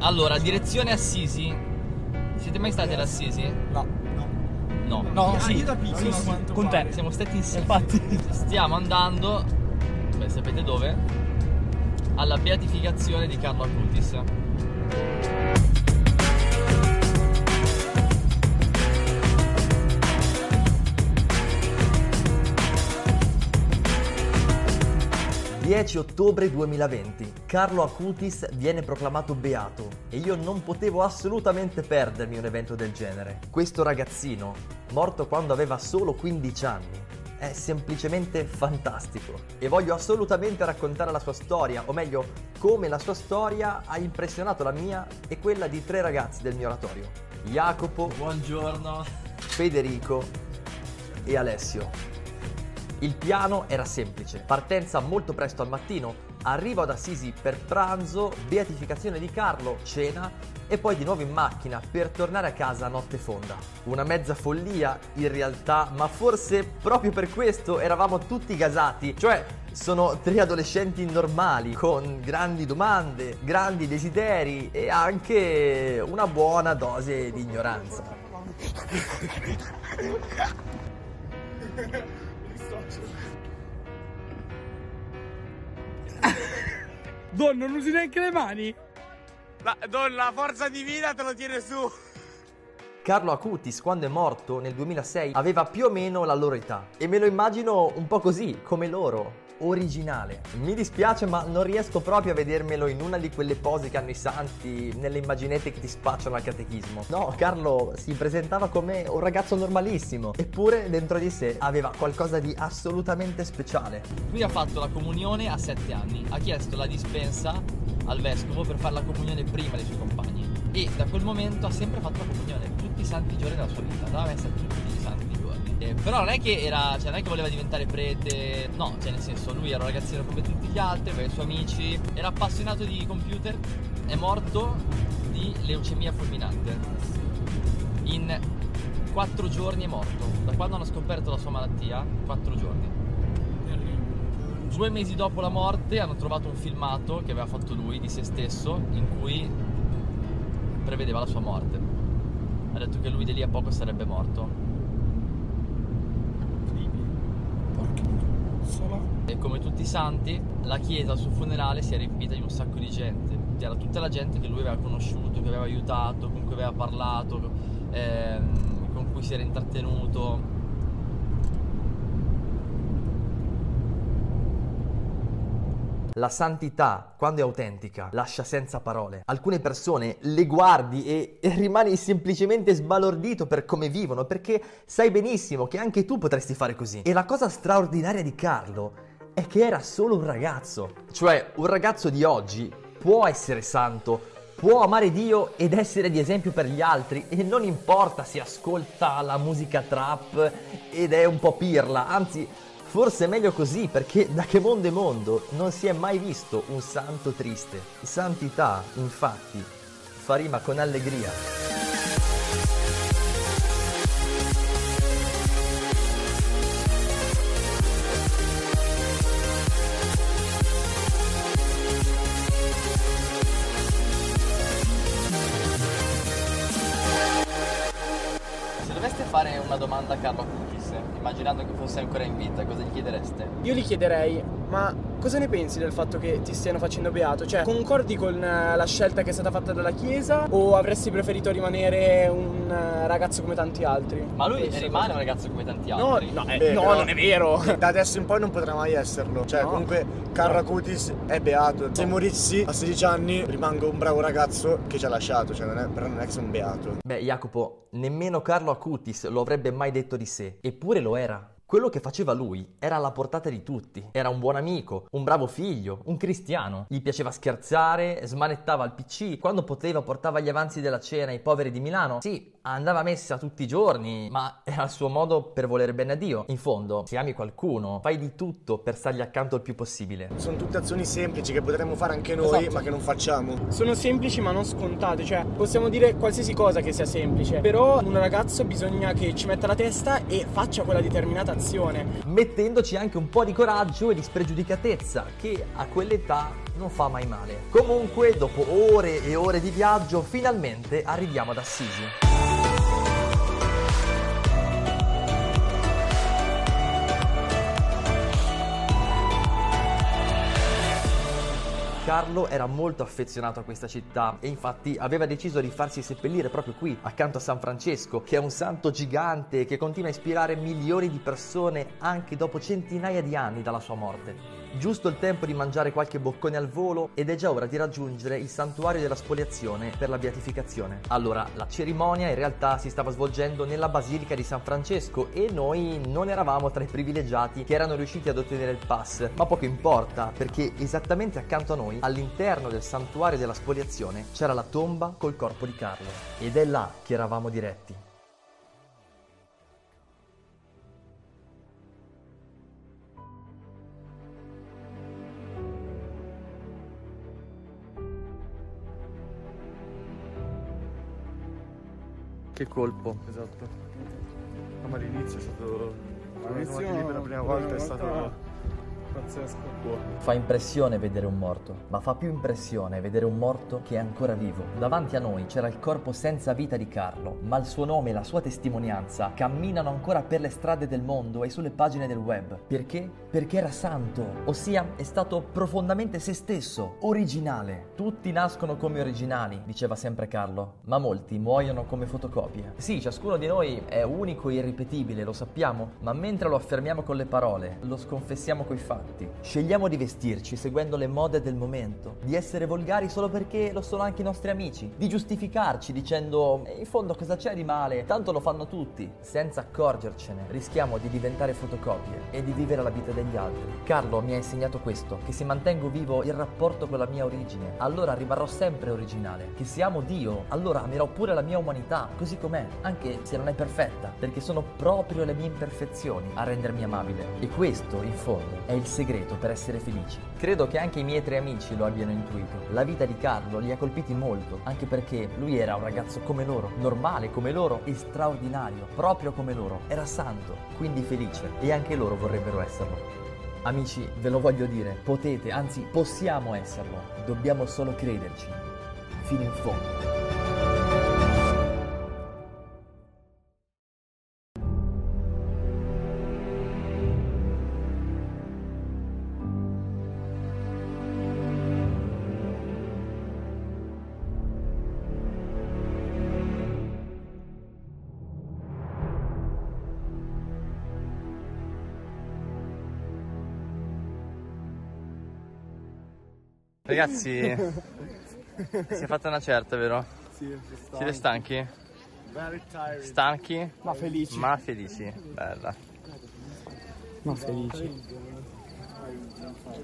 Allora, direzione Assisi. Siete mai stati ad Assisi? No. No. No, Ah, sì, io da piccolo, sì, sì, con pare. te. Siamo stati insieme. Infatti. Stiamo andando, beh, sapete dove? Alla beatificazione di Carlo Acutis. 10 ottobre 2020, Carlo Acutis viene proclamato beato e io non potevo assolutamente perdermi un evento del genere. Questo ragazzino, morto quando aveva solo 15 anni, è semplicemente fantastico e voglio assolutamente raccontare la sua storia, o meglio, come la sua storia ha impressionato la mia e quella di tre ragazzi del mio oratorio, Jacopo, Buongiorno. Federico e Alessio. Il piano era semplice, partenza molto presto al mattino, arrivo ad Assisi per pranzo, beatificazione di Carlo, cena e poi di nuovo in macchina per tornare a casa a notte fonda. Una mezza follia in realtà, ma forse proprio per questo eravamo tutti gasati, cioè sono tre adolescenti normali con grandi domande, grandi desideri e anche una buona dose di ignoranza. Don, non usi neanche le mani? La, Don, la forza divina te lo tiene su. Carlo Acutis, quando è morto nel 2006, aveva più o meno la loro età. E me lo immagino un po' così, come loro, originale. Mi dispiace, ma non riesco proprio a vedermelo in una di quelle pose che hanno i santi nelle immaginette che ti spacciano al catechismo. No, Carlo si presentava come un ragazzo normalissimo, eppure dentro di sé aveva qualcosa di assolutamente speciale. Lui ha fatto la comunione a 7 anni. Ha chiesto la dispensa al vescovo per fare la comunione prima dei suoi compagni. E da quel momento ha sempre fatto la comunione tutti i santi giorni della sua vita. L'aveva messa tutti i santi giorni. Eh, però non è che era. Cioè, non è che voleva diventare prete. No, cioè, nel senso, lui era un ragazzino come tutti gli altri, aveva i suoi amici. Era appassionato di computer. È morto di leucemia fulminante. In 4 giorni è morto. Da quando hanno scoperto la sua malattia, 4 giorni. Due mesi dopo la morte hanno trovato un filmato che aveva fatto lui di se stesso in cui prevedeva la sua morte. Ha detto che lui di lì a poco sarebbe morto. E come tutti i santi, la chiesa al suo funerale si è riempita di un sacco di gente. C'era tutta la gente che lui aveva conosciuto, che aveva aiutato, con cui aveva parlato, ehm, con cui si era intrattenuto. La santità, quando è autentica, lascia senza parole. Alcune persone le guardi e, e rimani semplicemente sbalordito per come vivono, perché sai benissimo che anche tu potresti fare così. E la cosa straordinaria di Carlo è che era solo un ragazzo. Cioè, un ragazzo di oggi può essere santo, può amare Dio ed essere di esempio per gli altri e non importa se ascolta la musica trap ed è un po' pirla, anzi forse è meglio così perché da che mondo è mondo non si è mai visto un santo triste. Santità, infatti, fa rima con allegria. Fare una domanda a Carlo Cookies, immaginando che fosse ancora in vita, cosa gli chiedereste? Io gli chiederei, ma cosa ne pensi del fatto che ti stiano facendo beato? Cioè, concordi con eh, la scelta che è stata fatta dalla Chiesa o avresti preferito rimanere un eh, ragazzo come tanti altri? Ma lui Questa rimane cosa. un ragazzo come tanti No, altri. no, eh, Beh, no, però- non è vero. Da adesso in poi non potrà mai esserlo. Cioè, No. comunque, Carlo Acutis è beato. Se morissi a 16 anni, rimango un bravo ragazzo che ci ha lasciato. Cioè, non è, però non è che sono beato. Beh, Jacopo, nemmeno Carlo Acutis lo avrebbe mai detto di sé, eppure lo era. Quello che faceva lui era alla portata di tutti. Era un buon amico, un bravo figlio, un cristiano. Gli piaceva scherzare, smanettava al PC, quando poteva portava gli avanzi della cena ai poveri di Milano. Sì, andava a messa tutti i giorni, ma era il suo modo per volere bene a Dio. In fondo, se ami qualcuno, fai di tutto per stargli accanto il più possibile. Sono tutte azioni semplici che potremmo fare anche noi, Esatto. ma che non facciamo. Sono semplici ma non scontate, cioè possiamo dire qualsiasi cosa che sia semplice, però un ragazzo bisogna che ci metta la testa e faccia quella determinata azione. mettendoci anche un po' di coraggio e di spregiudicatezza che a quell'età non fa mai male. Comunque, dopo ore e ore di viaggio, finalmente arriviamo ad Assisi. Carlo era molto affezionato a questa città e infatti aveva deciso di farsi seppellire proprio qui, accanto a San Francesco, che è un santo gigante che continua a ispirare milioni di persone anche dopo centinaia di anni dalla sua morte. Giusto il tempo di mangiare qualche boccone al volo ed è già ora di raggiungere il santuario della spoliazione per la beatificazione. Allora, la cerimonia in realtà si stava svolgendo nella basilica di San Francesco e noi non eravamo tra i privilegiati che erano riusciti ad ottenere il pass, ma poco importa perché esattamente accanto a noi, all'interno del santuario della spoliazione, c'era la tomba col corpo di Carlo ed è là che eravamo diretti. Che colpo. Esatto. No, ma l'inizio è stato. L'inizio, L'inizio per la prima volta è stato. Pazzesco. Fa impressione vedere un morto, ma fa più impressione vedere un morto che è ancora vivo. Davanti a noi c'era il corpo senza vita di Carlo, ma il suo nome e la sua testimonianza camminano ancora per le strade del mondo e sulle pagine del web. Perché? Perché era santo, ossia è stato profondamente se stesso, originale. Tutti nascono come originali, diceva sempre Carlo, ma molti muoiono come fotocopie. Sì, ciascuno di noi è unico e irripetibile, lo sappiamo, ma mentre lo affermiamo con le parole, lo sconfessiamo coi fatti. Scegliamo di vestirci seguendo le mode del momento, di essere volgari solo perché lo sono anche i nostri amici, di giustificarci dicendo "E in fondo cosa c'è di male, tanto lo fanno tutti, senza accorgercene. Rischiamo di diventare fotocopie e di vivere la vita degli altri. Carlo mi ha insegnato questo, che se mantengo vivo il rapporto con la mia origine, allora rimarrò sempre originale. Che se amo Dio, allora amerò pure la mia umanità, così com'è, anche se non è perfetta, perché sono proprio le mie imperfezioni a rendermi amabile. E questo, in fondo, è il segreto per essere felici. Credo che anche i miei tre amici lo abbiano intuito. La vita di Carlo li ha colpiti molto, anche perché lui era un ragazzo come loro, normale come loro e straordinario, proprio come loro. Era santo, quindi felice, e anche loro vorrebbero esserlo. Amici, ve lo voglio dire, potete, anzi possiamo esserlo, dobbiamo solo crederci, fino in fondo. Ragazzi, si è fatta una certa, vero? Sì, Siete stanchi? Very tired. Stanchi? Ma felici. Ma felici. Bella. Ma felici.